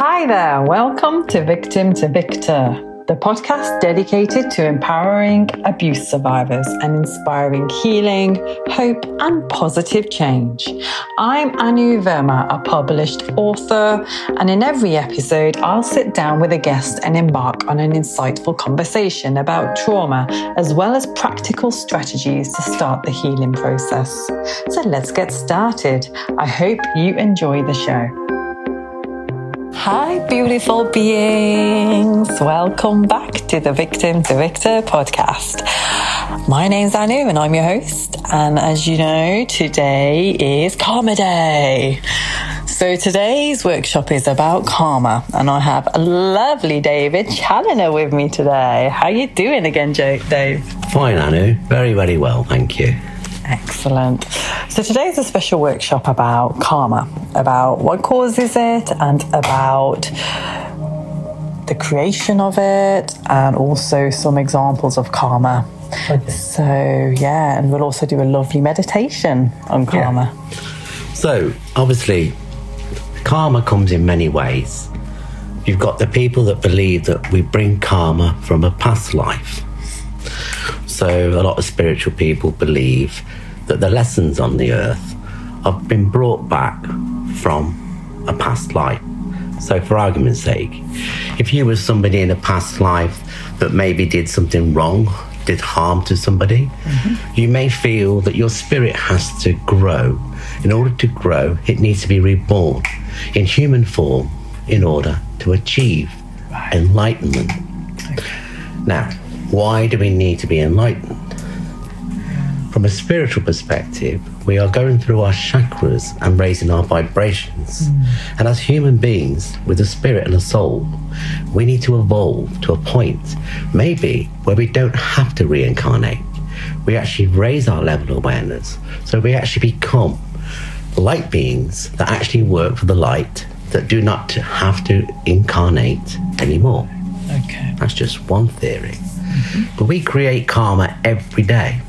Hi there, welcome to Victim to Victor, the podcast dedicated to empowering abuse survivors and inspiring healing, hope, and positive change. I'm Anu Verma, a published author, and in every episode, I'll sit down with a guest and embark on an insightful conversation about trauma, as well as practical strategies to start the healing process. So let's get started. I hope you enjoy the show. Hi, beautiful beings. Welcome back to the Victim to Victor podcast. My name's Anu and I'm your host. And as you know, today is Karma Day. So today's workshop is about karma and I have a lovely David Challoner with me today. How are you doing again, Dave? Fine, Anu. Very, very well, thank you. Excellent. So today's a special workshop about karma, about what causes it and about the creation of it and also some examples of karma. Okay. So, yeah, and we'll also do a lovely meditation on karma. Yeah. So, obviously, karma comes in many ways. You've got the people that believe that we bring karma from a past life. So, a lot of spiritual people believe that the lessons on the earth have been brought back from a past life. So, for argument's sake, if you were somebody in a past life that maybe did something wrong, did harm to somebody, mm-hmm. you may feel that your spirit has to grow. In order to grow, it needs to be reborn in human form in order to achieve right. enlightenment. Okay. Now, why do we need to be enlightened? From a spiritual perspective, we are going through our chakras and raising our vibrations. Mm. And as human beings with a spirit and a soul, we need to evolve to a point, maybe where we don't have to reincarnate. We actually raise our level of awareness. So we actually become light beings that actually work for the light, that do not have to incarnate anymore. Okay. That's just one theory. Mm-hmm. But we create karma every day.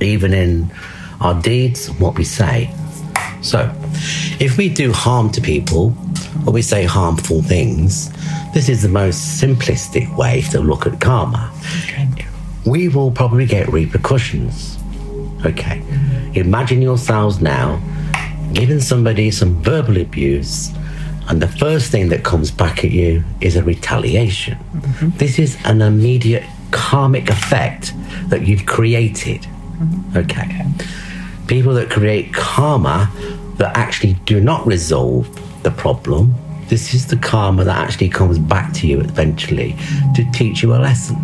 Even in our deeds, what we say. So, if we do harm to people or we say harmful things, this is the most simplistic way to look at karma. Okay. We will probably get repercussions. Okay. Mm-hmm. Imagine yourselves now giving somebody some verbal abuse, and the first thing that comes back at you is a retaliation. Mm-hmm. This is an immediate karmic effect that you've created. Okay. okay. People that create karma that actually do not resolve the problem, this is the karma that actually comes back to you eventually to teach you a lesson.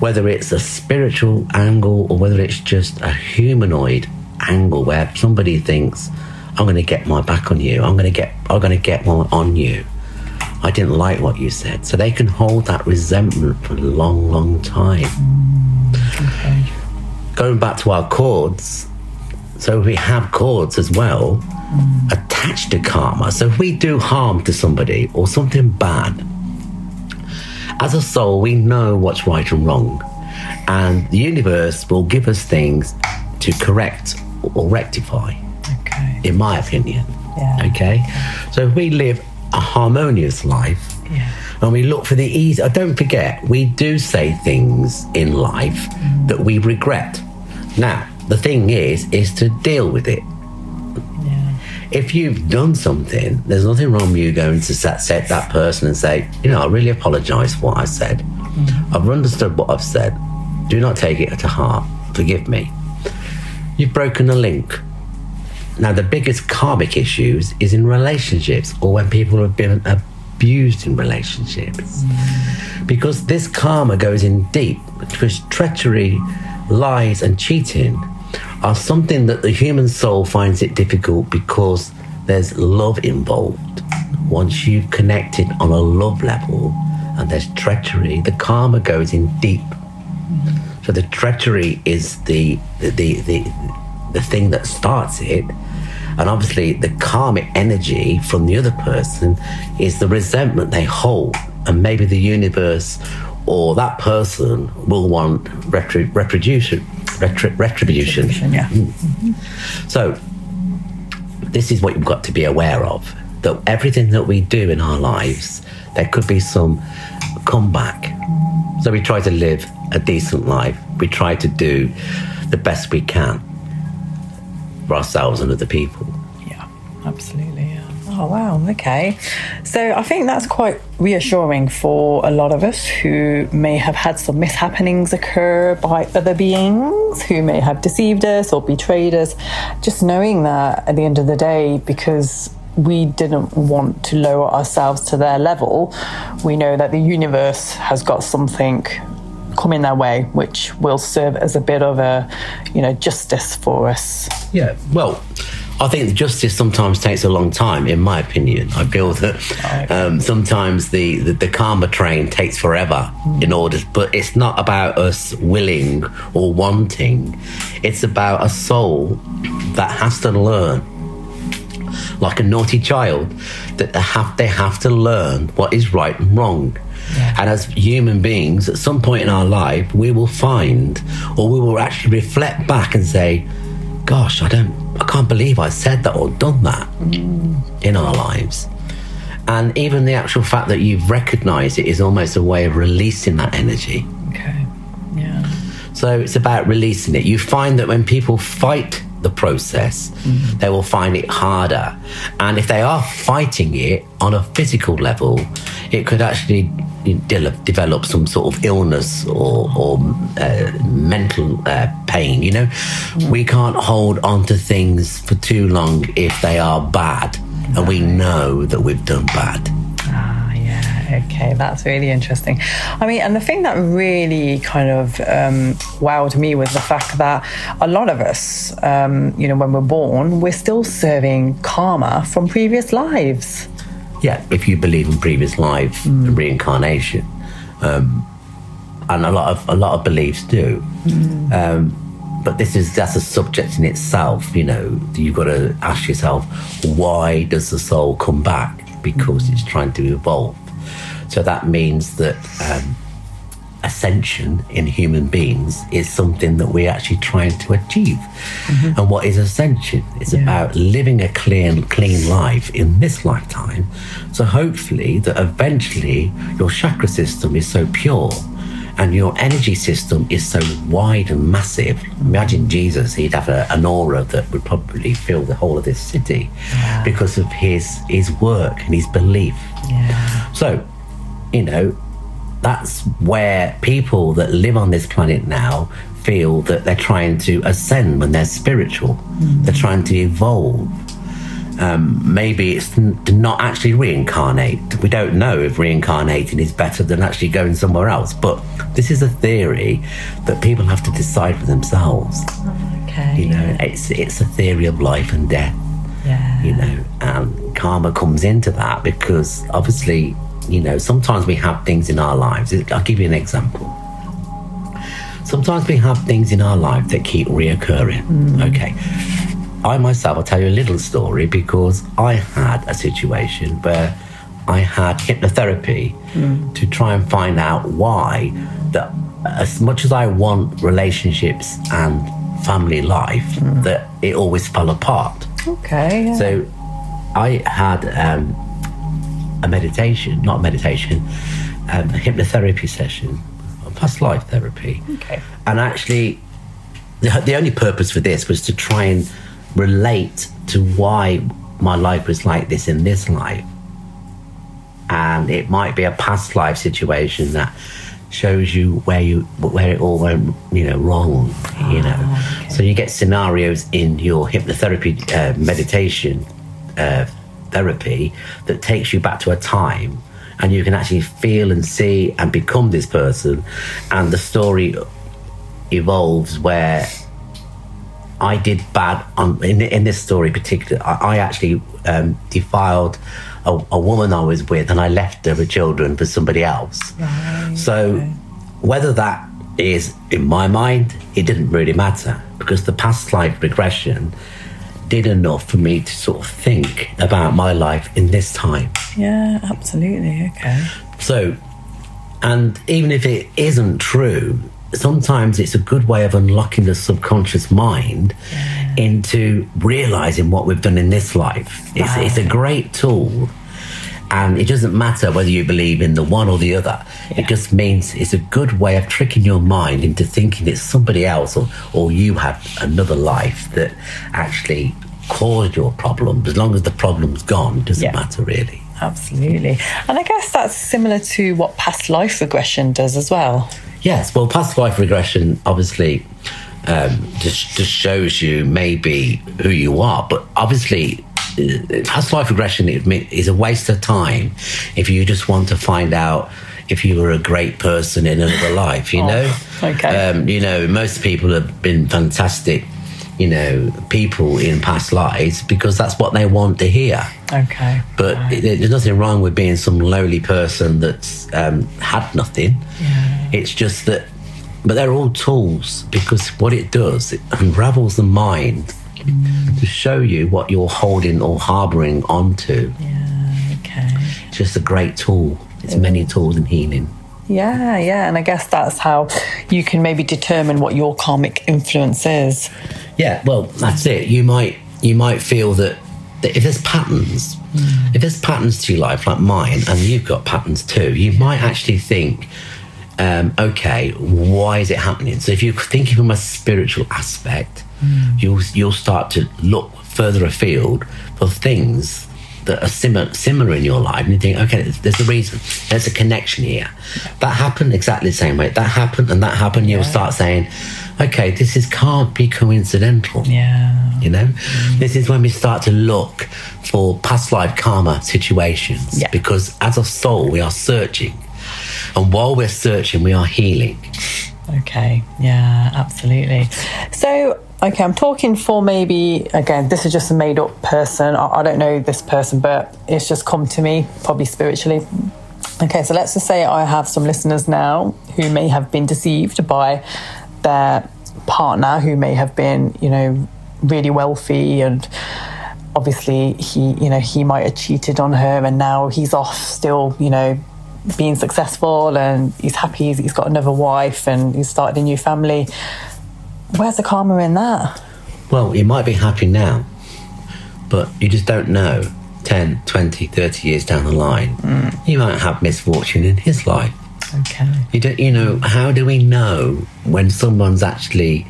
Whether it's a spiritual angle or whether it's just a humanoid angle where somebody thinks, I'm going to get my back on you, I'm going to get, I'm going to get one on you I didn't like what you said. So they can hold that resentment for a long, long time. Going back to our cords, so we have cords as well mm. attached to karma. So if we do harm to somebody or something bad, as a soul, we know what's right and wrong. And the universe will give us things to correct or rectify, okay. in my opinion. Yeah. Okay? So if we live a harmonious life. Yeah. And we look for the easy. I don't forget, we do say things in life mm. that we regret. Now, the thing is, is to deal with it. Yeah. If you've done something, there's nothing wrong with you going to set, set that person and say, you know, I really apologize for what I said. Mm. I've understood what I've said. Do not take it to heart. Forgive me. You've broken a link. Now, the biggest karmic issues is in relationships or when people have been abused in relationships. Mm. Because this karma goes in deep, because treachery, lies, and cheating are something that the human soul finds it difficult because there's love involved. Once you've connected on a love level and there's treachery, the karma goes in deep. So the treachery is the the, the, the, the thing that starts it and obviously, the karmic energy from the other person is the resentment they hold. And maybe the universe or that person will want retri- retribution. Retri- retribution. retribution. yeah. Mm. Mm-hmm. So, this is what you've got to be aware of. that everything that we do in our lives, there could be some comeback. So we try to live a decent life. We try to do the best we can for ourselves and other people. Yeah, absolutely. Oh, wow. Okay. So I think that's quite reassuring for a lot of us who may have had some mishappenings occur by other beings who may have deceived us or betrayed us. Just knowing that at the end of the day, because we didn't want to lower ourselves to their level, we know that the universe has got something coming their way, which will serve as a bit of a, you know, justice for us. Yeah, well, I think justice sometimes takes a long time, in my opinion. I feel that um, sometimes the, the, the, karma train takes forever in order, but it's not about us willing or wanting. It's about a soul that has to learn, like a naughty child, that they have, they have to learn what is right and wrong. Yeah. And as human beings, at some point in our life, we will find or we will actually reflect back and say, Gosh, I don't, I can't believe I said that or done that mm. in our lives. And even the actual fact that you've recognized it is almost a way of releasing that energy. Okay. Yeah. So it's about releasing it. You find that when people fight the process, mm-hmm. they will find it harder. And if they are fighting it on a physical level, it could actually develop some sort of illness or, or uh, mental uh, pain. You know, mm. we can't hold on to things for too long if they are bad, and we know that we've done bad. Okay, that's really interesting. I mean, and the thing that really kind of um, wowed me was the fact that a lot of us, um, you know, when we're born, we're still serving karma from previous lives yeah, if you believe in previous life mm. and reincarnation, um, and a lot of a lot of beliefs do. Mm. Um, but this is that's a subject in itself. You know, you've got to ask yourself, why does the soul come back? Because mm. it's trying to evolve. So that means that um, ascension in human beings is something that we're actually trying to achieve. Mm-hmm. And what is ascension? It's yeah. about living a clean, clean life in this lifetime. So hopefully that eventually your chakra system is so pure and your energy system is so wide and massive. Imagine Jesus, he'd have a, an aura that would probably fill the whole of this city yeah. because of his his work and his belief. Yeah. So, you know, that's where people that live on this planet now feel that they're trying to ascend when they're spiritual. Mm. They're trying to evolve. Um, maybe it's to not actually reincarnate. We don't know if reincarnating is better than actually going somewhere else. But this is a theory that people have to decide for themselves. Okay. You know, it's it's a theory of life and death. Yeah. You know, and karma comes into that because obviously you know, sometimes we have things in our lives. I'll give you an example. Sometimes we have things in our life that keep reoccurring. Mm. Okay. I myself, I'll tell you a little story because I had a situation where I had hypnotherapy mm. to try and find out why that as much as I want relationships and family life, mm. that it always fell apart. Okay. Yeah. So I had um, a meditation, not meditation, um, a hypnotherapy session, past life therapy. Okay. And actually, the, the only purpose for this was to try and relate to why my life was like this in this life. And it might be a past life situation that shows you where you where it all went you know wrong you know oh, okay. so you get scenarios in your hypnotherapy uh, meditation uh, therapy that takes you back to a time and you can actually feel and see and become this person. And the story evolves where I did bad on, in, in this story particular I, I actually um, defiled a, a, woman I was with and I left her with children for somebody else. Right, so whether that is in my mind it didn't really matter because the past life regression did enough for me to sort of think about my life in this time. Yeah, absolutely. Okay. So, and even if it isn't true, sometimes it's a good way of unlocking the subconscious mind into realizing what we've done in this life. It's, it's a great tool. And it doesn't matter whether you believe in the one or the other. It just means it's a good way of tricking your mind into thinking it's somebody else or, or you had another life that actually caused your problem. As long as the problem's gone, it doesn't Yeah. matter really. Absolutely. And I guess that's similar to what past life regression does as well. Yes, well, past life regression obviously um, just just shows you maybe who you are, but obviously. Uh, Past life regression is a waste of time if you just want to find out if you were a great person in another life. You Oh, know, okay. Um, you know, most people have been fantastic, you know, people in past lives because that's what they want to hear. Okay. But it, there's nothing wrong with being some lowly person that's um, had nothing. It's just that, but they're all tools because what it does, it unravels the mind to show you what you're holding or harboring onto. Yeah, okay. It's just a great tool. It's many tools in healing. Yeah, yeah. And I guess that's how you can maybe determine what your karmic influence is. Yeah, well, that's it. You might you might feel that, that if there's patterns, if there's patterns to your life like mine, and you've got patterns too, you might actually think, um, okay, why is it happening? So if you're thinking from a spiritual aspect, you'll you'll start to look further afield for things that are similar similar in your life, and you think, okay, there's, there's a reason, there's a connection here. That happened exactly the same way. That happened, and that happened. You'll start saying, okay, this is can't be coincidental. Yeah. You know, this is when we start to look for past life karma situations Yeah. because as a soul, we are searching. And while we're searching, we are healing. Okay. Yeah, absolutely. So, okay, I'm talking for maybe, again, this is just a made up person. I, I don't know this person, but it's just come to me, probably spiritually. Okay, so let's just say I have some listeners now who may have been deceived by their partner who may have been, you know, really wealthy and obviously he, you know, he might have cheated on her and now he's off still, you know, being successful and he's happy he's, he's got another wife and he's started a new family. Where's the karma in that? Well, you might be happy now, but you just don't know 10, 20, 30 years down the line. You might have misfortune in his life. Okay. You don't, you know, how do we know when someone's actually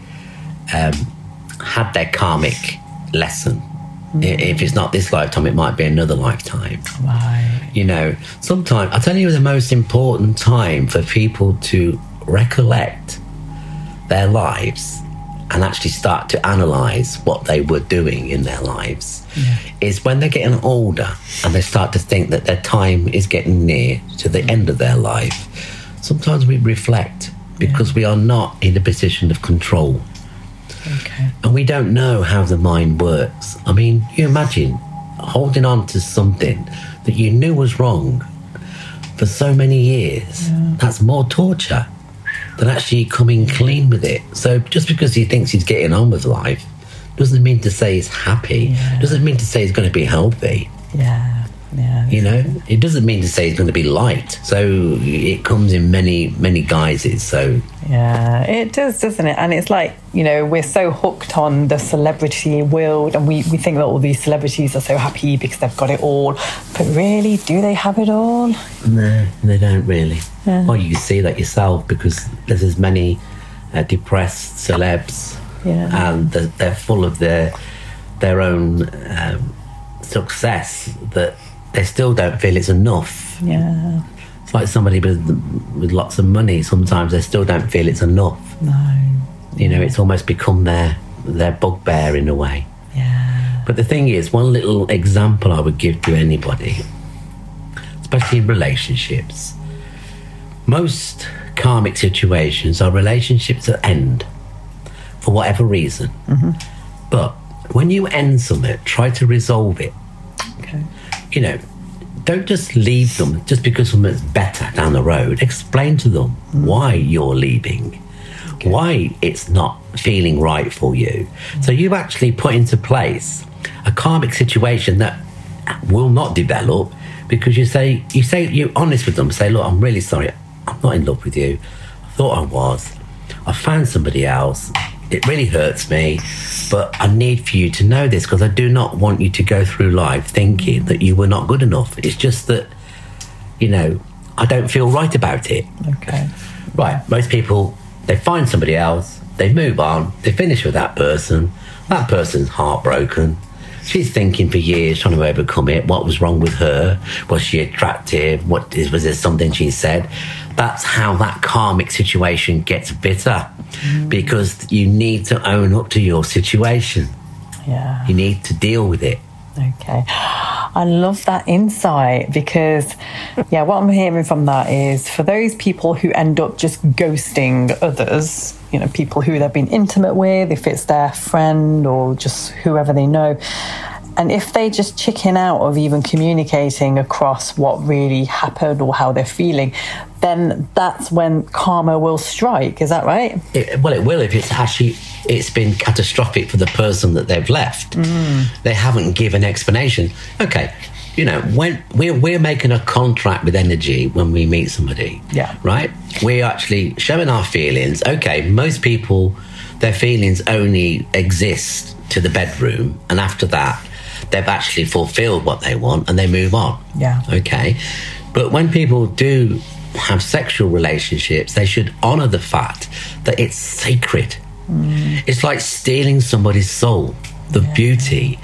um, had their karmic lesson? I- If it's not this lifetime, it might be another lifetime. Right. You know, sometimes I'll tell you the most important time for people to recollect their lives and actually start to analyze what they were doing in their lives is when they're getting older and they start to think that their time is getting near to the end of their life. Sometimes we reflect because we are not in a position of control Okay. and we don't know how the mind works. I mean, you imagine holding on to something that you knew was wrong for so many years. That's more torture than actually coming clean with it. So just because he thinks he's getting on with life doesn't mean to say he's happy. Doesn't mean to say he's going to be healthy. Yeah. Yeah. You know, it doesn't mean to say it's going to be light. So it comes in many, many guises. So Yeah, it does, doesn't it? And it's like, you know, we're so hooked on the celebrity world and we, we think that all these celebrities are so happy because they've got it all. But really, do they have it all? No, they don't really. Well, you see that yourself because there's as many uh, depressed celebs, Yeah. and they're, they're full of their their own um, success that they still don't feel it's enough. Yeah. It's like somebody with with lots of money. Sometimes they still don't feel it's enough. No. You know, it's almost become their their bugbear in a way. Yeah. But the thing is, one little example I would give to anybody, especially in relationships, most karmic situations are relationships that end for whatever reason. Mm-hmm. But when you end something, try to resolve it. Okay. You know, don't just leave them just because something's better down the road. Explain to them why you're leaving, why it's not feeling right for you. So you actually put into place a karmic situation that will not develop because you say you say you're honest with them. Say, look, I'm really sorry. I'm not in love with you. I thought I was. I found somebody else. It really hurts me, but I need for you to know this because I do not want you to go through life thinking that you were not good enough. It's just that, you know, I don't feel right about it. Okay. Right, most people, they find somebody else, they move on, they finish with that person, that person's heartbroken. She's thinking for years, trying to overcome it. What was wrong with her? Was she attractive? What is, was there something she said? That's how that karmic situation gets bitter, Mm. because you need to own up to your situation. Yeah. You need to deal with it. Okay. I love that insight because, yeah, what I'm hearing from that is for those people who end up just ghosting others, you know, people who they've been intimate with, if it's their friend or just whoever they know, and if they just chicken out of even communicating across what really happened or how they're feeling, then that's when karma will strike. Is that right? It, well, it will if it's actually it's been catastrophic for the person that they've left. Mm. They haven't given explanation. Okay, you know when we're we're making a contract with energy when we meet somebody. Yeah. Right. We're actually showing our feelings. Okay, most people their feelings only exist to the bedroom, and after that, they've actually fulfilled what they want and they move on. Yeah. Okay. But when people do have sexual relationships, they should honor the fact that it's sacred. Mm. It's like stealing somebody's soul, the beauty.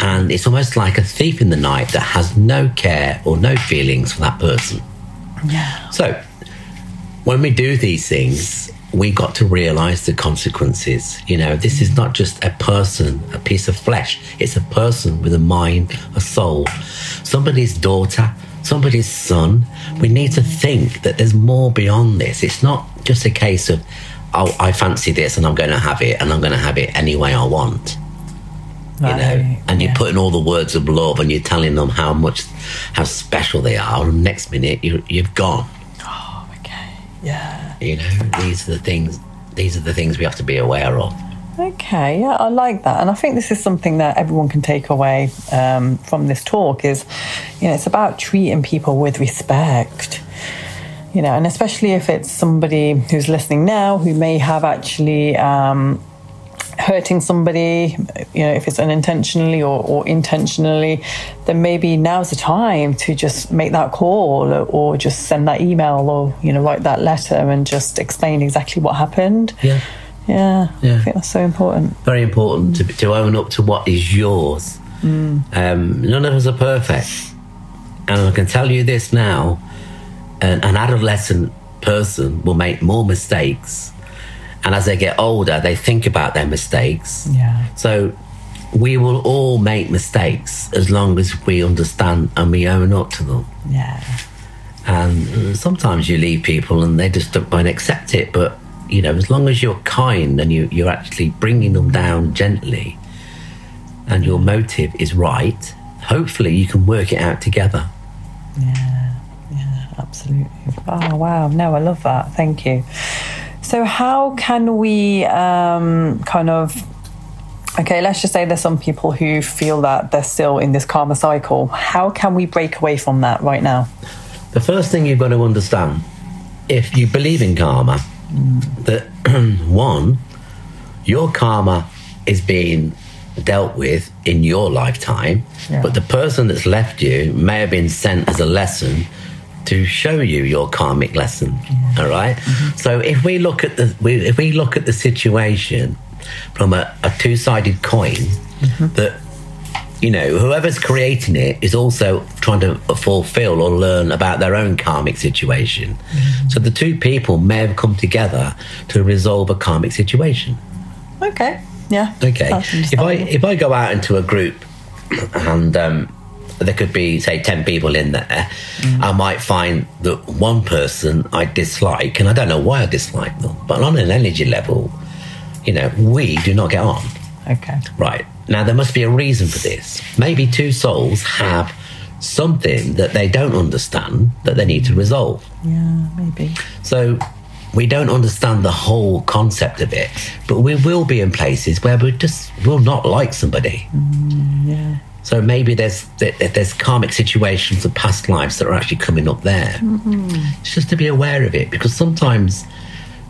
And it's almost like a thief in the night that has no care or no feelings for that person. Yeah. So, when we do these things, we got to realize the consequences. You know, this is not just a person, a piece of flesh. It's a person with a mind, a soul, somebody's daughter, somebody's son. We need to think that there's more beyond this. It's not just a case of, oh, I fancy this and I'm going to have it and I'm going to have it any way I want. You know, Right, and you're putting all the words of love and you're telling them how much, how special they are. And next minute, you, you've gone. Yeah. You know, these are the things. These are the things we have to be aware of. Okay, yeah, I like that, and I think this is something that everyone can take away um, from this talk. Is you know, it's about treating people with respect. You know, and especially if it's somebody who's listening now who may have actually um, hurting somebody, you know, if it's unintentionally or, or intentionally, then maybe now's the time to just make that call or, or just send that email or you know write that letter and just explain exactly what happened. Yeah, Yeah, Yeah. I think that's so important. very important to to own up to what is yours. Um, none of us are perfect, and I can tell you this now: an, an adolescent person will make more mistakes, and as they get older, they think about their mistakes. Yeah. So we will all make mistakes as long as we understand and we own up to them. Yeah. And sometimes you leave people and they just don't won't accept it. But, you know, as long as you're kind and you, you're actually bringing them down gently and your motive is right, hopefully you can work it out together. Yeah, yeah, absolutely. Oh, wow. No, I love that. Thank you. So, how can we um, kind of. Okay, let's just say there's some people who feel that they're still in this karma cycle. How can we break away from that right now? The first thing you've got to understand if you believe in karma, that one, your karma is being dealt with in your lifetime, Yeah. but the person that's left you may have been sent as a lesson to show you your karmic lesson. All right? So if we look at the we, if we look at the situation from a, a two sided coin, that you know, whoever's creating it is also trying to fulfill or learn about their own karmic situation. So the two people may have come together to resolve a karmic situation. Okay. Yeah. Okay. If I if I go out into a group and um, there could be say ten people in there, mm-hmm. I might find that one person I dislike, and I don't know why I dislike them, but on an energy level, you know, we do not get on. Okay. Right. Now, there must be a reason for this. Maybe two souls have something that they don't understand that they need to resolve. Yeah, maybe. So, we don't understand the whole concept of it, but we will be in places where we just will not like somebody. Mm, yeah. So maybe there's there's karmic situations of past lives that are actually coming up there. Mm-hmm. It's just to be aware of it because sometimes,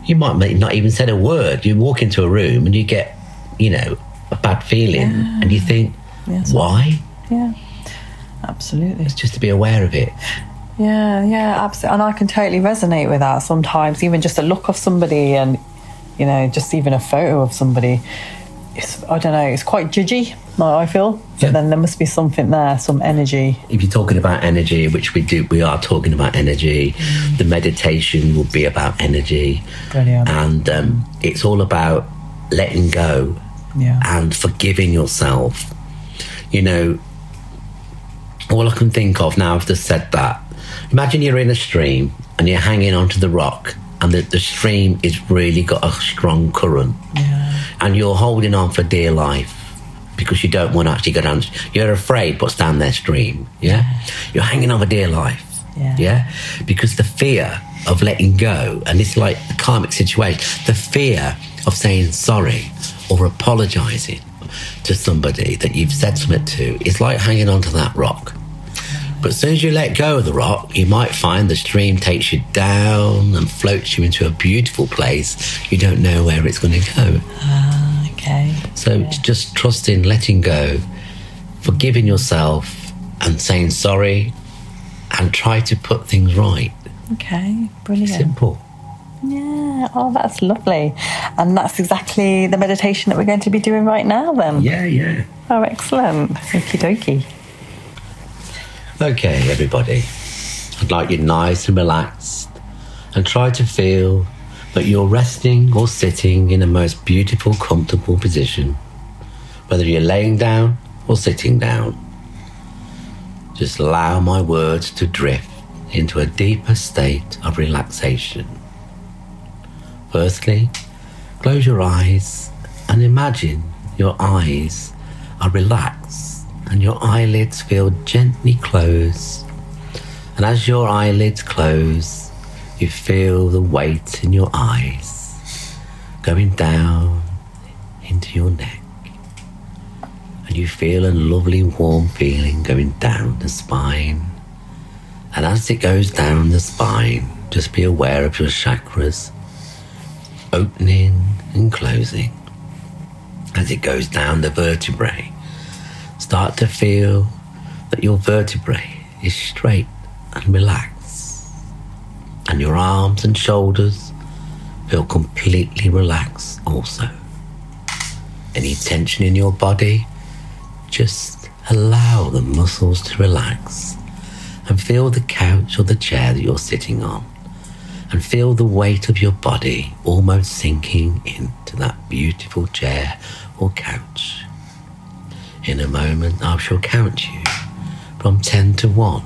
You might not even said a word. You walk into a room and you get, you know, a bad feeling, and you think, Yes. why? Yeah. Absolutely. It's just to be aware of it. Yeah, yeah, absolutely. And I can totally resonate with that sometimes, even just a look of somebody and, you know, just even a photo of somebody. It's, I don't know, it's quite judgy, I feel. Yeah. But then there must be something there, some energy. if you're talking about energy, which we do, we are talking about energy. The meditation will be about energy, Brilliant. and um, it's all about letting go Yeah. and forgiving yourself. You know, all I can think of now, I've just said that. Imagine you're in a stream and you're hanging onto the rock, and the, the stream is really got a strong current, Yeah. and you're holding on for dear life because you don't want to actually go down. You're afraid what's down their stream. Yeah, you're hanging on for dear life. Yeah. because the fear of letting go, and it's like the karmic situation, the fear of saying sorry or apologizing to somebody that you've said something to is like hanging onto that rock. But as soon as you let go of the rock, you might find the stream takes you down and floats you into a beautiful place. You don't know where it's going to go. Ah, okay. So it's just trusting, letting go, forgiving yourself, and saying sorry, and try to put things right. Okay, brilliant. Simple. Yeah, oh, that's lovely. And that's exactly the meditation that we're going to be doing right now, then. Yeah, yeah. Oh, excellent. Okie dokie. Okay, everybody. I'd like you nice and relaxed, and try to feel that you're resting or sitting in a most beautiful, comfortable position, whether you're laying down or sitting down. Just allow my words to drift into a deeper state of relaxation. Firstly, close your eyes and imagine your eyes are relaxed and your eyelids feel gently close. And as your eyelids close, you feel the weight in your eyes going down into your neck. And you feel a lovely warm feeling going down the spine. And as it goes down the spine, just be aware of your chakras opening and closing. As it goes down the vertebrae, start to feel that your vertebrae is straight and relaxed. And your arms and shoulders feel completely relaxed also. Any tension in your body, just allow the muscles to relax and feel the couch or the chair that you're sitting on and feel the weight of your body almost sinking into that beautiful chair or couch. In a moment, I shall count you from 10 to 1,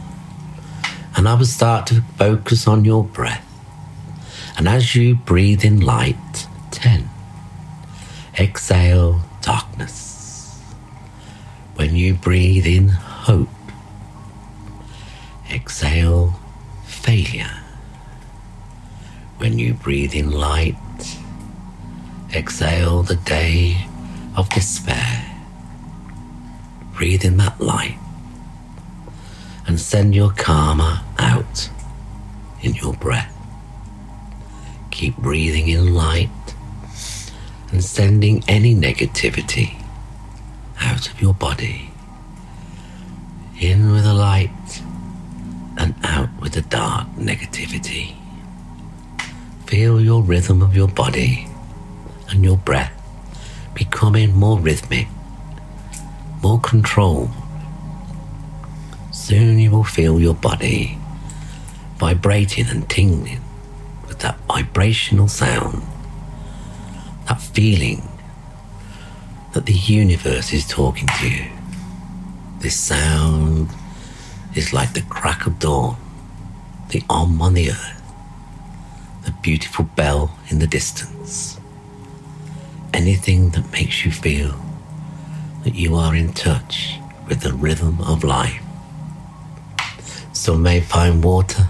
and I will start to focus on your breath. And as you breathe in light, 10, exhale darkness. When you breathe in hope, exhale failure. When you breathe in light, exhale the day of despair. Breathe in that light and send your karma out in your breath. Keep breathing in light and sending any negativity out of your body. In with the light and out with the dark negativity. Feel your rhythm of your body and your breath becoming more rhythmic, more control. Soon you will feel your body vibrating and tingling with that vibrational sound, that feeling that the universe is talking to you. This sound is like the crack of dawn, the om on the earth, the beautiful bell in the distance. Anything that makes you feel that you are in touch with the rhythm of life. Some may find water,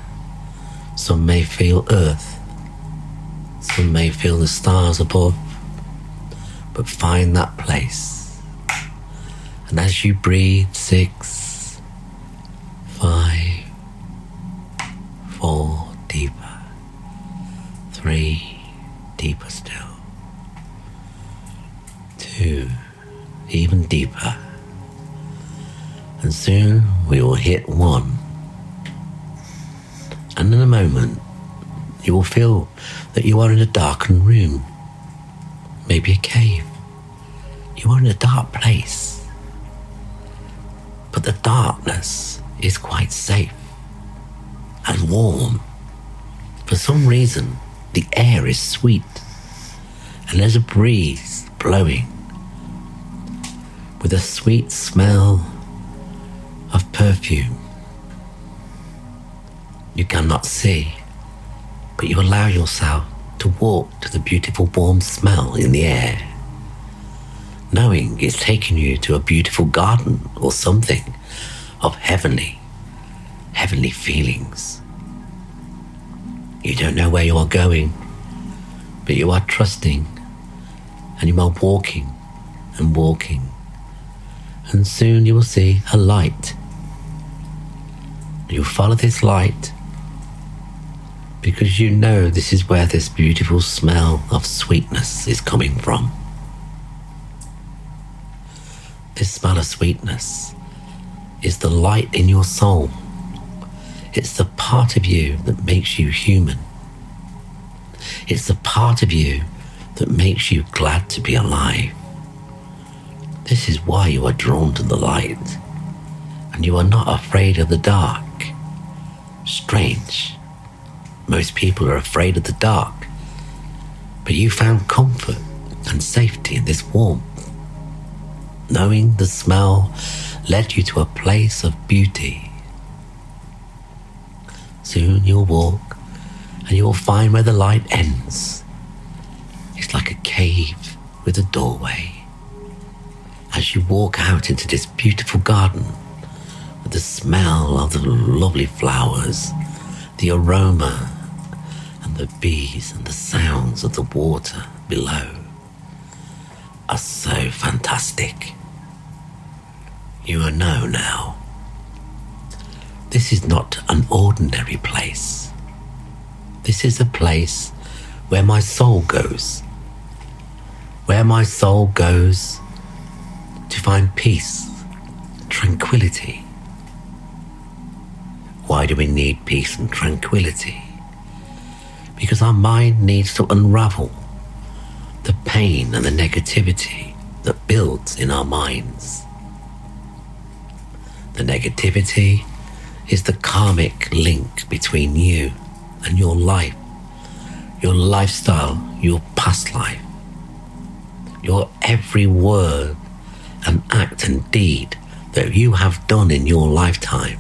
some may feel earth, some may feel the stars above, but find that place. And as you breathe, six, five, four, deeper, three, deeper still, two, even deeper. And soon we will hit one. And in a moment, you will feel that you are in a darkened room, maybe a cave. You are in a dark place. But the darkness is quite safe and warm. For some reason, the air is sweet and there's a breeze blowing with a sweet smell of perfume. You cannot see, but you allow yourself to walk to the beautiful warm smell in the air, knowing it's taking you to a beautiful garden or something of heavenly, heavenly feelings. You don't know where you are going, but you are trusting and you are walking and walking. And soon you will see a light. You'll follow this light because you know this is where this beautiful smell of sweetness is coming from. This smell of sweetness is the light in your soul. It's the part of you that makes you human. It's the part of you that makes you glad to be alive. This is why you are drawn to the light, and you are not afraid of the dark. Strange. Most people are afraid of the dark, but you found comfort and safety in this warmth. Knowing the smell led you to a place of beauty. Soon you'll walk and you will find where the light ends it's like a cave with a doorway. As you walk out into this beautiful garden, with the smell of the lovely flowers, the aroma, and the bees and the sounds of the water below are so fantastic. You are know now. This is not an ordinary place. This is a place where my soul goes where my soul goes to find peace, tranquility. Why do we need peace and tranquility? Because our mind needs to unravel the pain and the negativity that builds in our minds. The negativity is the karmic link between you and your life, your lifestyle, your past life your every word and act and deed that you have done in your lifetime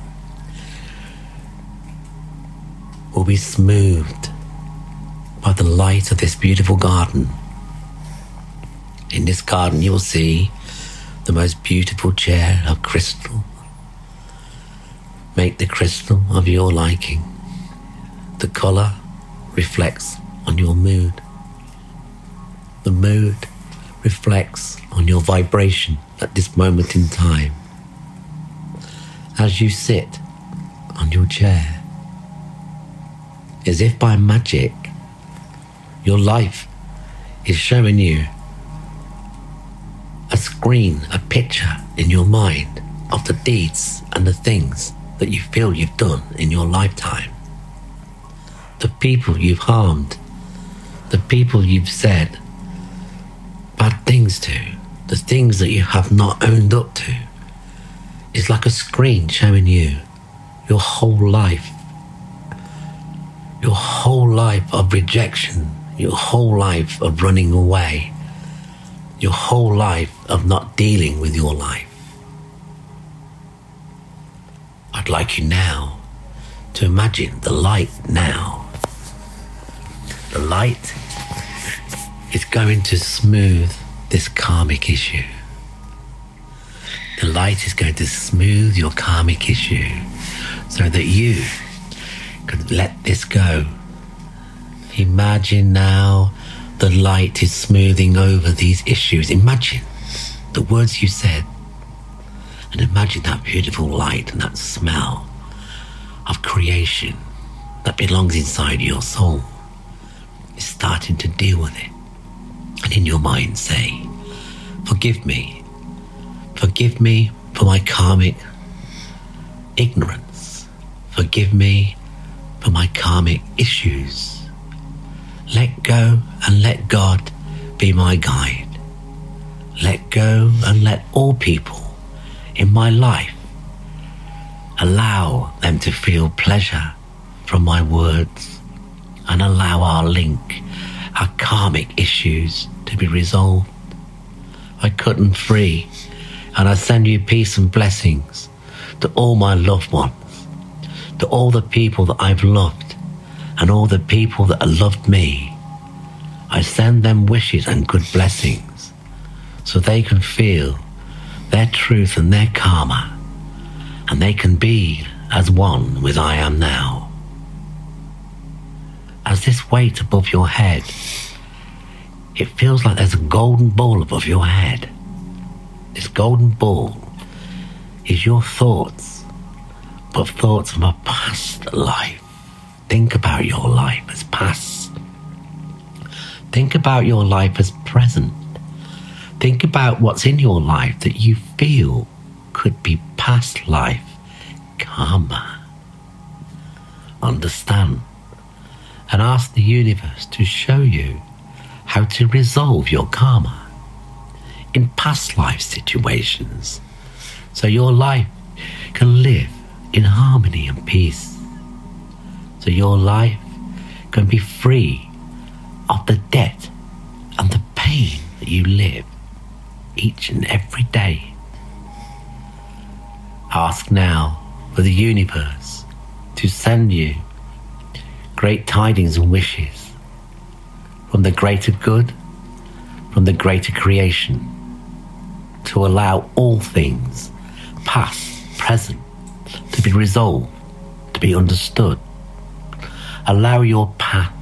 will be smoothed by the light of this beautiful garden. In this garden, you will see the most beautiful chair of crystal. Make the crystal of your liking. The colour reflects on your mood. The mood reflects on your vibration at this moment in time. As you sit on your chair, as if by magic, your life is showing you a screen, a picture in your mind of the deeds and the things that you feel you've done in your lifetime. The people you've harmed, the people you've said bad things to, the things that you have not owned up to, is like a screen showing you your whole life. Your whole life of rejection, your whole life of running away, your whole life of not dealing with your life. I'd like you now to imagine the light now. The light is going to smooth this karmic issue. The light is going to smooth your karmic issue so that you can let this go. Imagine now the light is smoothing over these issues. Imagine the words you said and imagine that beautiful light and that smell of creation that belongs inside your soul is starting to deal with it in your mind say, Forgive me. Forgive me for my karmic ignorance. Forgive me for my karmic issues. Let go and let God be my guide. Let go and let all people in my life allow them to feel pleasure from my words and allow our link, our karmic issues to be resolved. I cut and free, and I send you peace and blessings to all my loved ones, to all the people that I've loved, and all the people that have loved me. I send them wishes and good blessings so they can feel their truth and their karma, and they can be as one with I am now. As this weight above your head, it feels like there's a golden ball above your head. This golden ball is your thoughts, but thoughts from a past life. Think about your life as past. Think about your life as present. Think about what's in your life that you feel could be past life karma. Understand and ask the universe to show you how to resolve your karma in past life situations so your life can live in harmony and peace. So your life can be free of the debt and the pain that you live each and every day. Ask now for the universe to send you great tidings and wishes from the greater good, from the greater creation, to allow all things, past, present, to be resolved, to be understood. Allow your path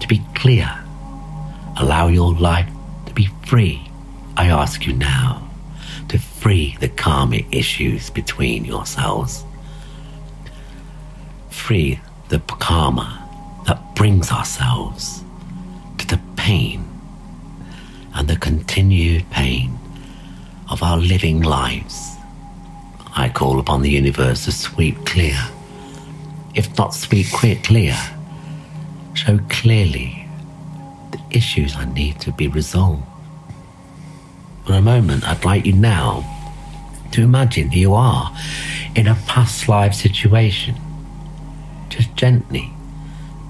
to be clear. Allow your life to be free. I ask you now to free the karmic issues between yourselves. Free the karma that brings ourselves pain and the continued pain of our living lives. I call upon the universe to sweep clear, if not sweep clear, show clearly the issues I need to be resolved. For a moment, I'd like you now to imagine you are in a past life situation. Just gently,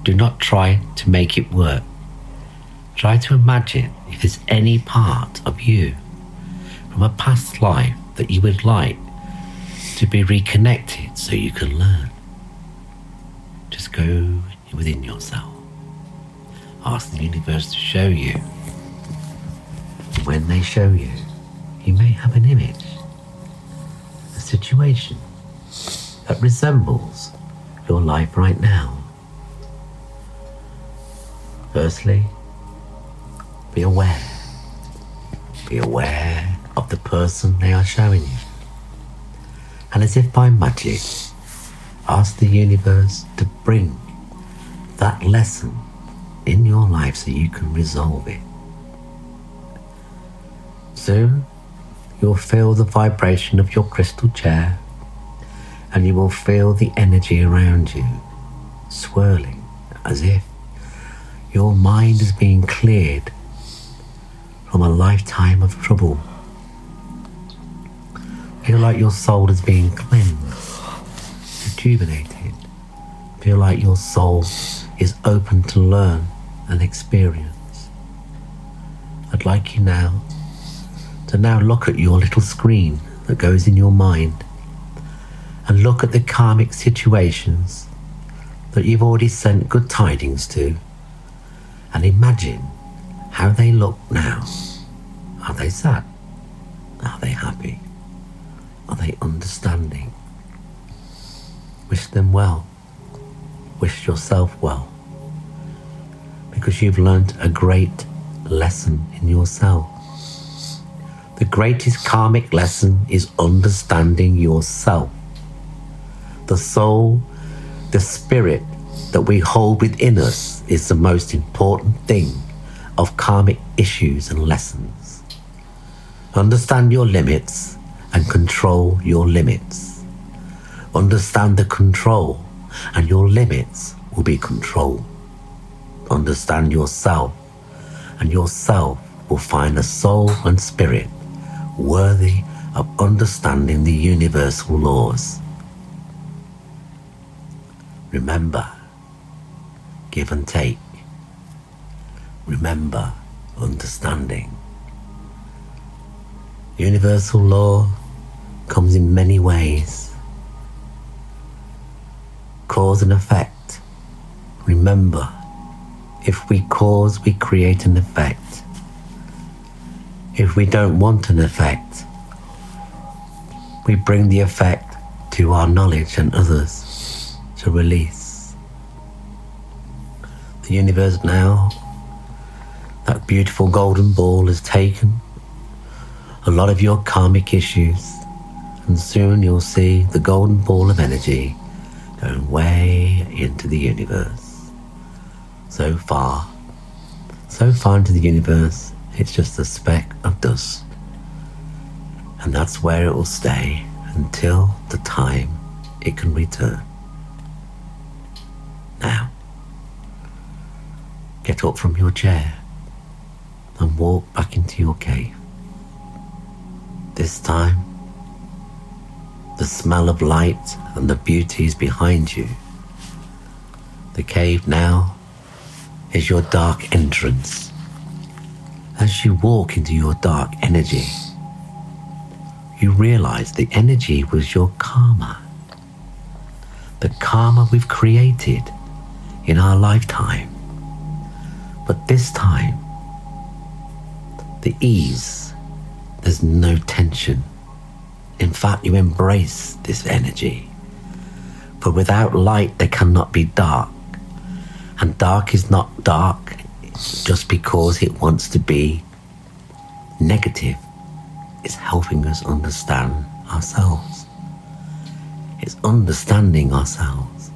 do not try to make it work. Try to imagine if there's any part of you from a past life that you would like to be reconnected so you can learn. Just go within yourself. Ask the universe to show you. When they show you, you may have an image, a situation that resembles your life right now. Firstly, be aware. Be aware of the person they are showing you. And as if by magic, ask the universe to bring that lesson in your life so you can resolve it. Soon, you'll feel the vibration of your crystal chair and you will feel the energy around you swirling as if your mind is being cleared from a lifetime of trouble. Feel like your soul is being cleansed, rejuvenated. Feel like your soul is open to learn and experience. I'd like you now to now look at your little screen that goes in your mind and look at the karmic situations that you've already sent good tidings to and imagine how they look now. Are they sad? Are they happy? Are they understanding? Wish them well. Wish yourself well. Because you've learnt a great lesson in yourself. The greatest karmic lesson is understanding yourself. The soul, the spirit that we hold within us is the most important thing of karmic issues and lessons. Understand your limits and control your limits. Understand the control and your limits will be controlled. Understand yourself, and yourself will find a soul and spirit worthy of understanding the universal laws. Remember, give and take. Remember, understanding. Universal law comes in many ways. Cause and effect. Remember, if we cause, we create an effect. If we don't want an effect, we bring the effect to our knowledge and others to release. The universe now, that beautiful golden ball has taken a lot of your karmic issues, and soon you'll see the golden ball of energy going way into the universe. So far, so far into the universe, it's just a speck of dust. And that's where it will stay until the time it can return. Now, get up from your chair and walk back into your cave. This time, the smell of light and the beauty is behind you. The cave now is your dark entrance. As you walk into your dark energy, you realize the energy was your karma. The karma we've created in our lifetime. But this time, the ease, there's no tension. In fact, you embrace this energy. For without light, there cannot be dark. And dark is not dark just because it wants to be negative. It's helping us understand ourselves. It's understanding ourselves.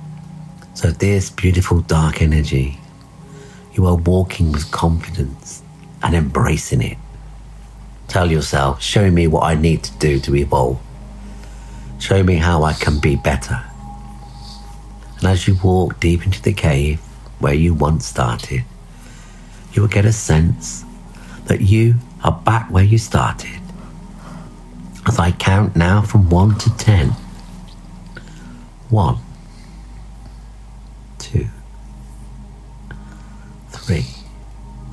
So, this beautiful dark energy, you are walking with confidence and embracing it. Tell yourself, show me what I need to do to evolve. Show me how I can be better. And as you walk deep into the cave where you once started, you will get a sense that you are back where you started. As I count now from one to ten. One, two, three.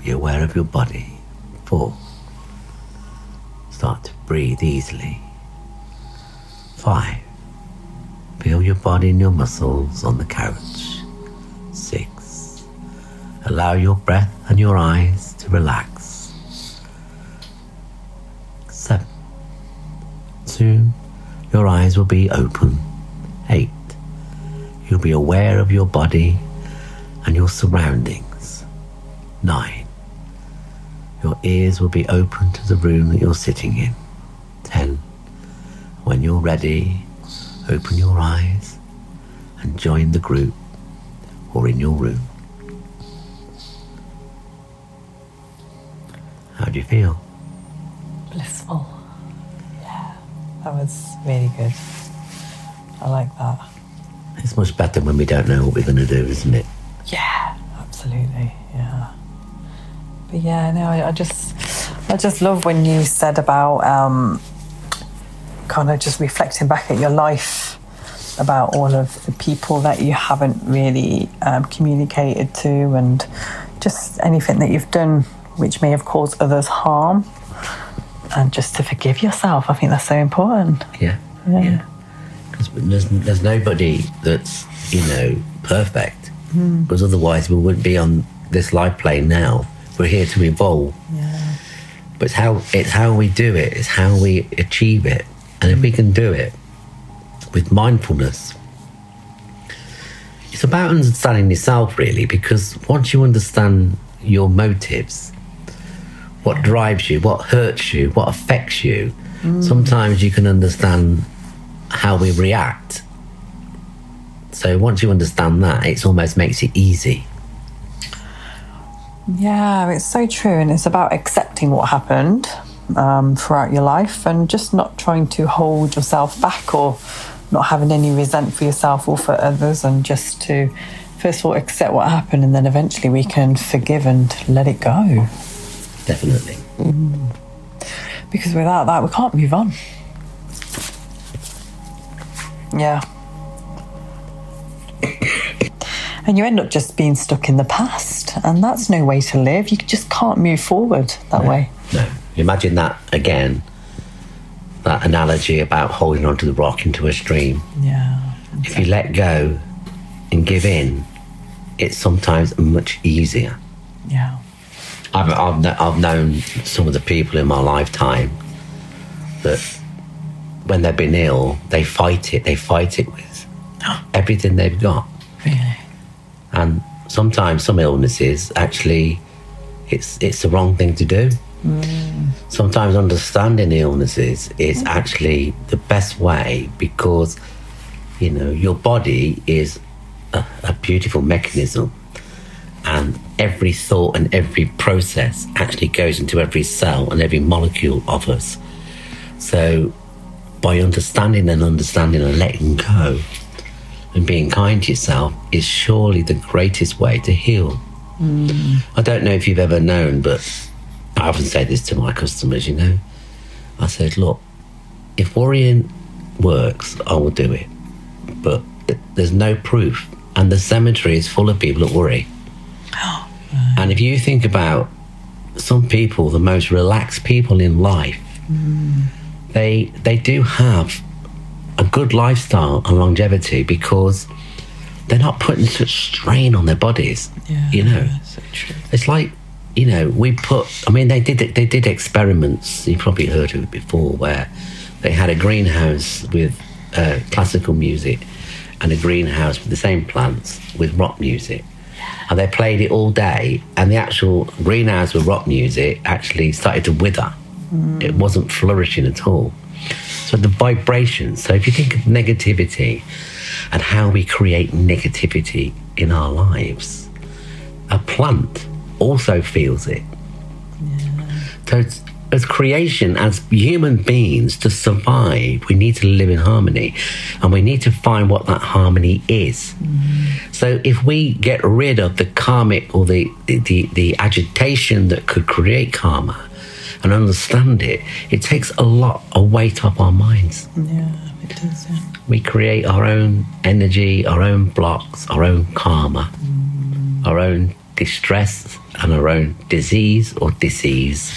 Be aware of your body. Four. Start to breathe easily. Five. Feel your body and your muscles on the couch. Six. Allow your breath and your eyes to relax. Seven. Soon your eyes will be open. Eight. You'll be aware of your body and your surroundings. Nine. Your ears will be open to the room that you're sitting in. Ten. When you're ready, open your eyes and join the group or in your room. How do you feel? Blissful. Yeah, that was really good. I like that. It's much better when we don't know what we're going to do, isn't it? Yeah, absolutely. Yeah. But yeah, no, I, I just, I just love when you said about um, kind of just reflecting back at your life about all of the people that you haven't really um, communicated to, and just anything that you've done which may have caused others harm, and just to forgive yourself. I think that's so important. Yeah. Yeah. Yeah. Because there's, there's nobody that's, you know, perfect. Because otherwise we wouldn't be on this life plane now. We're here to evolve. Yeah. But it's how, it's how we do it, it's how we achieve it. And if we can do it with mindfulness, it's about understanding yourself, really, because once you understand your motives, what drives you, what hurts you, what affects you, mm. sometimes you can understand how we react. So once you understand that, it almost makes it easy. Yeah, it's so true. And it's about accepting what happened um, throughout your life and just not trying to hold yourself back or not having any resent for yourself or for others, and just to first of all accept what happened, and then eventually we can forgive and let it go. Definitely. Because without that, we can't move on. Yeah. And you end up just being stuck in the past, and that's no way to live. You just can't move forward that way. No. Imagine that again. That analogy about holding onto the rock into a stream. Yeah. If you let go and give in, it's sometimes much easier. Yeah. I've, I've, I've known some of the people in my lifetime that when they've been ill, they fight it. They fight it with everything they've got. And sometimes some illnesses actually, it's it's the wrong thing to do. Mm. Sometimes understanding the illnesses is mm. actually the best way because you know your body is a, a beautiful mechanism and every thought and every process actually goes into every cell and every molecule of us. So, by understanding and understanding and letting go and being kind to yourself is surely the greatest way to heal. Mm. I don't know if you've ever known, but I often say this to my customers, you know. I said, look, if worrying works, I will do it. But th- there's no proof. And the cemetery is full of people that worry. And if you think about some people, the most relaxed people in life, mm. they they do have a good lifestyle and longevity because they're not putting such strain on their bodies. you know, So it's like you know we put. I mean, they did they did experiments. You probably heard of it before, where they had a greenhouse with uh, classical music and a greenhouse with the same plants with rock music. And they played it all day, and the actual greenhouse with rock music actually started to wither. It wasn't flourishing at all. So the vibrations. So if you think of negativity and how we create negativity in our lives, a plant also feels it. So it's, as creation, as human beings, to survive, we need to live in harmony, and we need to find what that harmony is. Mm-hmm. So if we get rid of the karmic or the, the, the agitation that could create karma and understand it, it takes a lot of weight off our minds. Yeah, it does. Yeah. We create our own energy, our own blocks, our own karma, mm. our own distress, and our own disease or disease.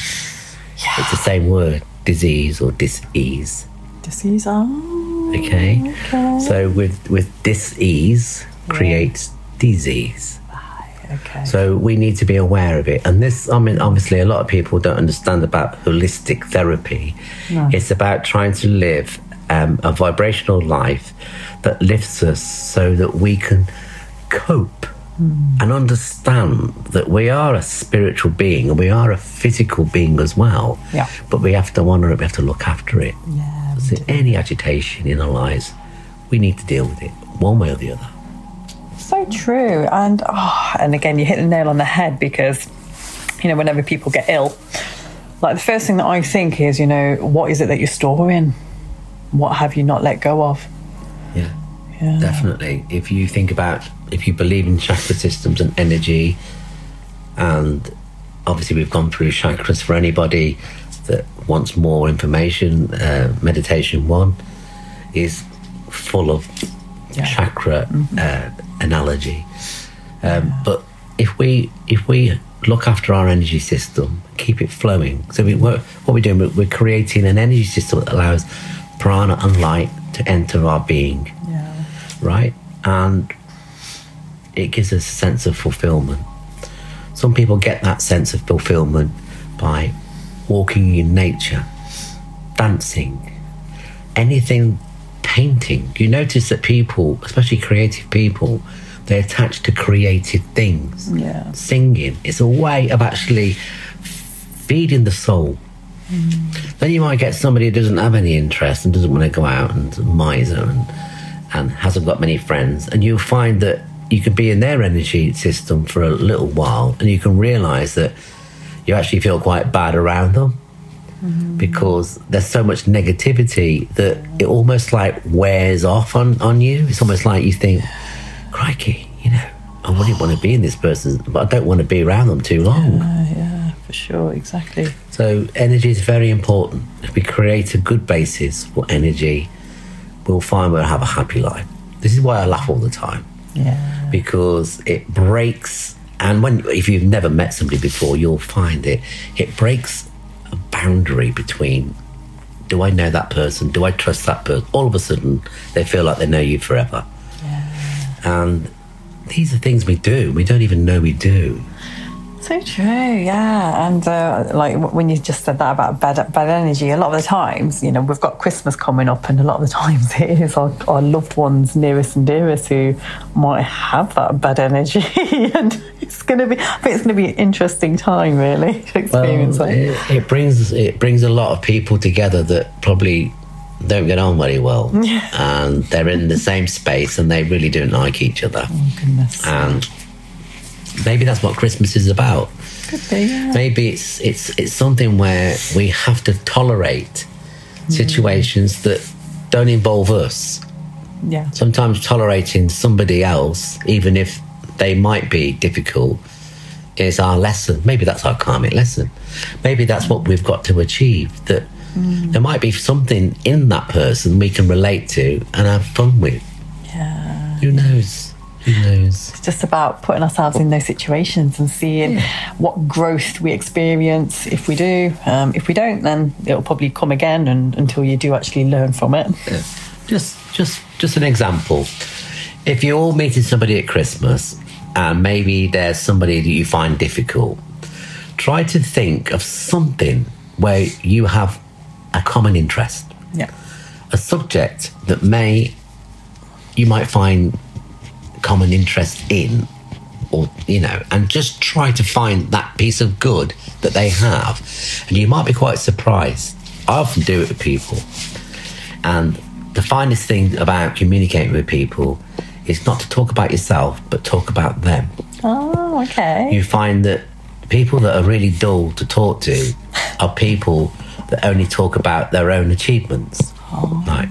It's the same word, disease or disease. Disease. Oh. Okay? Okay. So with with disease creates disease. Okay. So we need to be aware of it. And this, I mean, obviously, a lot of people don't understand about holistic therapy. It's about trying to live um, a vibrational life that lifts us so that we can cope and understand that we are a spiritual being and we are a physical being as well. Yeah. But we have to honor it, we have to look after it. Yeah, So any agitation in our lives, we need to deal with it one way or the other. So true. And oh, and again, you hit the nail on the head because, you know, whenever people get ill, like the first thing that I think is, you know, what is it that you're storing? What have you not let go of? Yeah. Yeah. Definitely. If you think about, if you believe in chakra systems and energy, and obviously we've gone through chakras for anybody that wants more information, uh, Meditation One is full of Yeah. chakra uh, analogy. Um, But if we if we look after our energy system, keep it flowing. So we what we're doing, we're, we're creating an energy system that allows prana and light to enter our being Yeah. right? And it gives us a sense of fulfillment. Some people get that sense of fulfillment by walking in nature, dancing, anything, painting. You notice that people, especially creative people, they attach to creative things. Yeah. Singing is a way of actually feeding the soul. Mm. Then you might get somebody who doesn't have any interest and doesn't want to go out and miser and, and hasn't got many friends, and you'll find that you can be in their energy system for a little while, and you can realise that you actually feel quite bad around them. Because there's so much negativity that it almost like wears off on, on you. It's almost like you think, crikey, you know, I wouldn't want to be in this person, but I don't want to be around them too long. Uh, yeah, for sure, exactly. So energy is very important. If we create a good basis for energy, we'll find we'll have a happy life. This is why I laugh all the time Yeah. because it breaks. And when if you've never met somebody before, you'll find it. It breaks boundary between. Do I know that person? Do I trust that person? All of a sudden, they feel like they know you forever. And these are things we do. We don't even know we do. So true, yeah. And uh, like when you just said that about bad, bad energy, a lot of the times, you know, we've got Christmas coming up, and a lot of the times it is our, our loved ones, nearest and dearest, who might have that bad energy. and it's going to be, I think it's going to be an interesting time, really, to experience Well, it, it brings it brings a lot of people together that probably don't get on very well, and they're in the same space and they really don't like each other. Oh, goodness. And maybe that's what Christmas is about. Could be, yeah. Maybe it's it's it's something where we have to tolerate situations mm. that don't involve us. Yeah. Sometimes tolerating somebody else, even if they might be difficult, is our lesson. Maybe that's our karmic lesson. Maybe that's what we've got to achieve. That mm. there might be something in that person we can relate to and have fun with. Yeah. Who knows? Who knows? It's just about putting ourselves in those situations and seeing what growth we experience if we do. Um, if we don't, then it'll probably come again and, until you do actually learn from it. Just, just, just an example. If you're all meeting somebody at Christmas, and maybe there's somebody that you find difficult, try to think of something where you have a common interest, Yeah. a subject that may you might find common interest in, or you know, and just try to find that piece of good that they have, and you might be quite surprised. I often do it with people, and the finest thing about communicating with people is not to talk about yourself, but talk about them. Oh, okay. You find that people that are really dull to talk to are people that only talk about their own achievements. Right.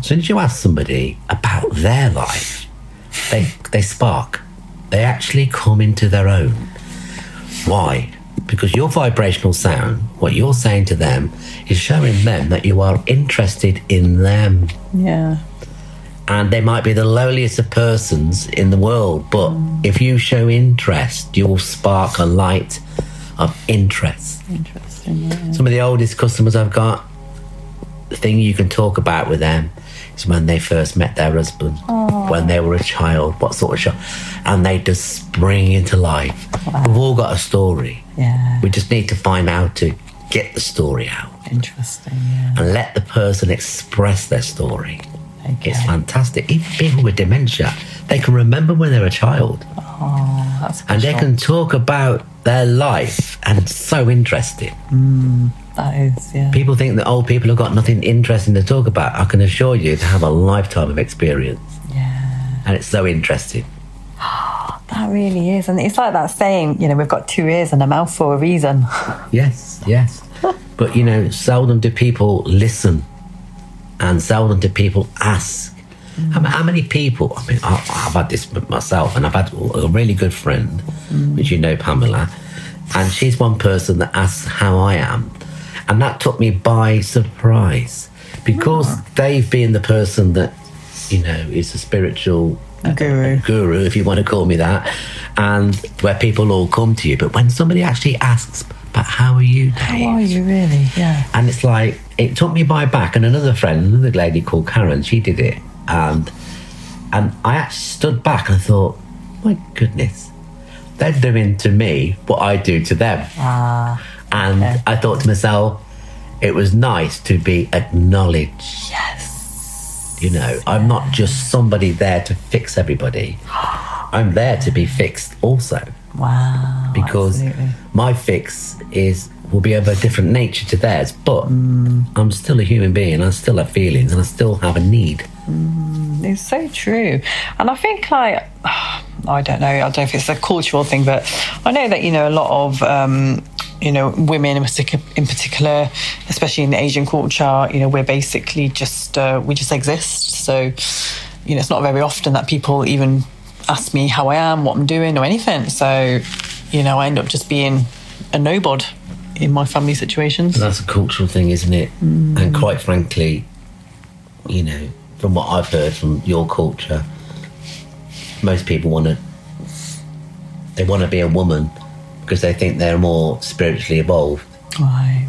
As soon as you ask somebody about their life, they they spark. They actually come into their own. Why? Because your vibrational sound, what you're saying to them, is showing them that you are interested in them yeah. and they might be the lowliest of persons in the world, but mm. if you show interest, you will spark a light of interest. Interesting. Yeah. Some of the oldest customers I've got, the thing you can talk about with them is when they first met their husband, when they were a child, what sort of shock, and they just spring into life. We've all got a story. Yeah. We just need to find out to get the story out Interesting. Yeah. and let the person express their story. Okay. It's fantastic. Even people with dementia, they can remember when they're a child Oh, that's and they can talk about their life and it's so interesting. Mm. That is, yeah. People think that old people have got nothing interesting to talk about. I can assure you they have a lifetime of experience Yeah. and it's so interesting. That really is. And it's like that saying, you know, we've got two ears and a mouth for a reason. Yes, yes. but you know, seldom do people listen and seldom do people ask. How, ma- how many people? I mean, I, I've had this myself, and I've had a really good friend, mm. which you know, Pamela, and she's one person that asks how I am, and that took me by surprise because they've been the person that you know is a spiritual Guru. guru, if you want to call me that, and where people all come to you. But when somebody actually asks, "But how are you, Dave?" How are you really? Yeah. And it's like it took me by back. And another friend, another lady called Karen, she did it, and and I actually stood back and thought, my goodness, they're doing to me what I do to them. Ah, And okay. I thought to myself, it was nice to be acknowledged. yes. You know, I'm not just somebody there to fix everybody. I'm there to be fixed also Wow. because absolutely. my fix is will be of a different nature to theirs, but mm. I'm still a human being. I still have feelings, and I still have a need. Mm, it's so true. And I think, like, I don't know, I don't know if it's a cultural thing, but I know that, you know, a lot of um, you know, women in particular, in particular, especially in the Asian culture, you know, we're basically just uh, we just exist. So, you know, it's not very often that people even ask me how I am, what I'm doing, or anything. So, you know, I end up just being a nobody in my family situations. That's a cultural thing, isn't it? And quite frankly, you know, from what I've heard from your culture, most people want to they want to be a woman because they think they're more spiritually evolved. Right.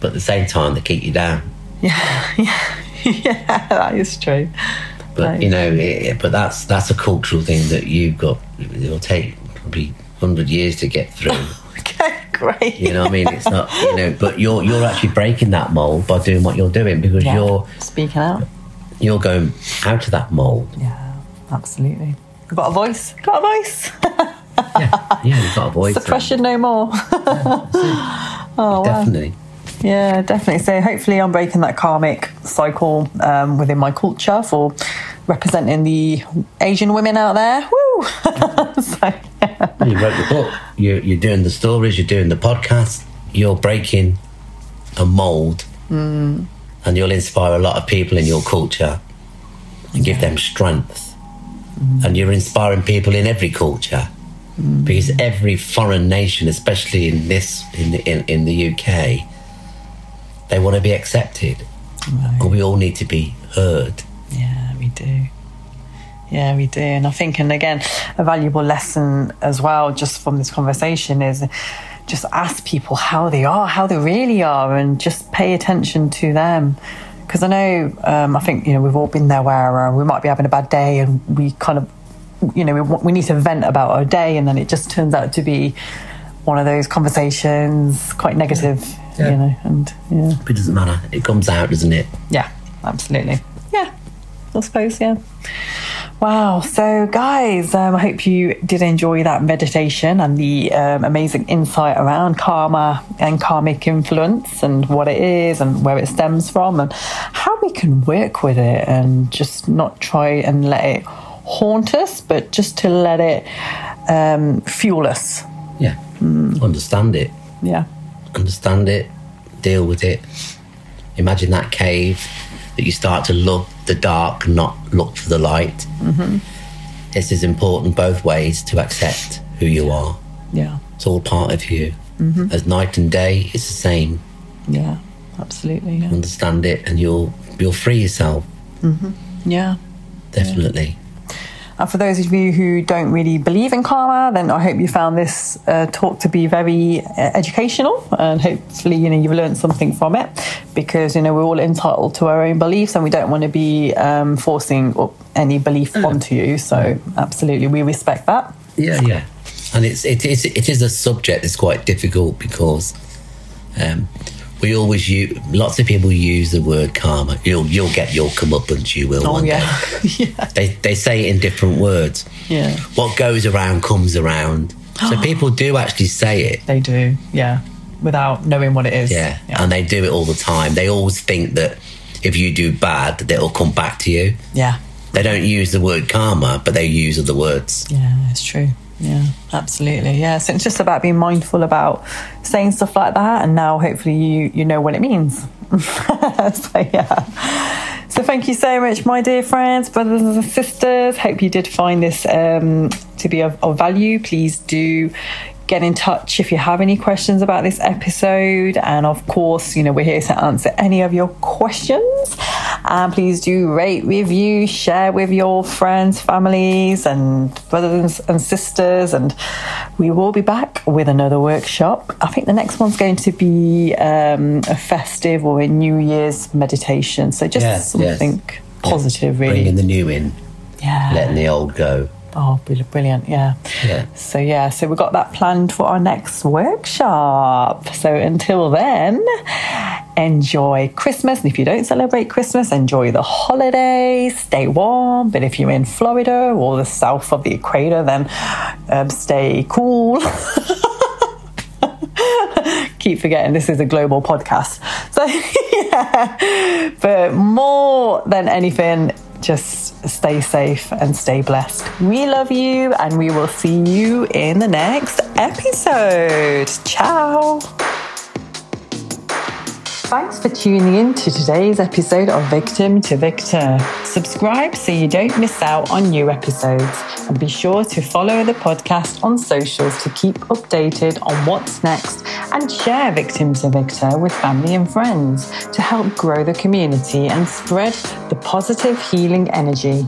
But at the same time, they keep you down. Yeah, yeah, yeah, that is true. But you know, it, but that's that's a cultural thing that you've got. It'll take probably hundred years to get through. Okay, great. You know what I mean? It's not, you know, but you're you're actually breaking that mold by doing what you're doing because Yeah. you're Speaking out. you're going out of that mold. Yeah, absolutely. I've got a voice. Got a voice. Yeah, yeah, you've got a voice. Suppression no more. oh, wow. Definitely. Yeah, definitely. So hopefully, I'm breaking that karmic cycle um, within my culture for representing the Asian women out there. Woo! so, yeah. You wrote the book. You're, you're doing the stories. You're doing the podcast. You're breaking a mold, Mm. and you'll inspire a lot of people in your culture and give them strength. Mm. And you're inspiring people in every culture because every foreign nation, especially in this in the, in, in the UK, they want to be accepted, and we all need to be heard. Yeah, we do. Yeah, we do. And I think, and again, a valuable lesson as well, just from this conversation, is just ask people how they are, how they really are, and just pay attention to them. Because I know, um, I think, you know, we've all been there where uh, we might be having a bad day and we kind of, you know, we, we need to vent about our day, and then it just turns out to be one of those conversations, quite negative, Yeah. you know, and yeah. But it doesn't matter. It comes out, doesn't it? Yeah, absolutely. Yeah, I suppose, yeah. Wow. So, guys, um, I hope you did enjoy that meditation and the um, amazing insight around karma and karmic influence and what it is and where it stems from and how we can work with it and just not try and let it haunt us, but just to let it um, fuel us. Yeah. Understand it. Yeah. understand it, deal with it. Imagine that cave that you start to love the dark, not look for the light. Mm-hmm. This is important both ways to accept who you are. Yeah. It's all part of you. As night and day, it's the same. Yeah. Absolutely. Yeah. Understand it, and you'll you'll free yourself. Yeah. Definitely. And for those of you who don't really believe in karma, then I hope you found this uh, talk to be very uh, educational, and hopefully, you know, you've learned something from it. Because you know we're all entitled to our own beliefs, and we don't want to be um, forcing up any belief onto you. So, absolutely, we respect that. Yeah, yeah. And it's it is it is a subject that's quite difficult because um, we always use lots of people use the word karma. You'll you'll get your comeuppance. You will. Oh one day. yeah, yeah, They they say it in different words. yeah. What goes around comes around. So people do actually say it. They do, yeah, without knowing what it is. Yeah. And they do it all the time. They always think that if you do bad, that it'll come back to you. yeah, They don't use the word karma, but they use other words. Yeah, it's true. Yeah, absolutely. Yeah, so it's just about being mindful about saying stuff like that, and now hopefully you you know what it means. so yeah. So thank you so much, my dear friends, brothers and sisters. Hope you did find this um, to be of, of value. Please do get in touch if you have any questions about this episode. And of course, you know, we're here to answer any of your questions. And please do rate, review, share with your friends, families, and brothers and sisters. And we will be back with another workshop. I think the next one's going to be um, a festive or a New Year's meditation. So just Yes, something yes. positive, really. Bringing the new in, yeah. letting the old go. Oh, brilliant, yeah. Yeah. So, yeah, so we've got that planned for our next workshop. So, until then, enjoy Christmas. And if you don't celebrate Christmas, enjoy the holidays, stay warm. But if you're in Florida or the south of the equator, then um, stay cool. Keep forgetting this is a global podcast. So, yeah. But more than anything, just stay safe and stay blessed. We love you, and we will see you in the next episode. Ciao. Thanks for tuning in to today's episode of Victim to Victor. Subscribe so you don't miss out on new episodes. And be sure to follow the podcast on socials to keep updated on what's next and share Victim to Victor with family and friends to help grow the community and spread the positive healing energy.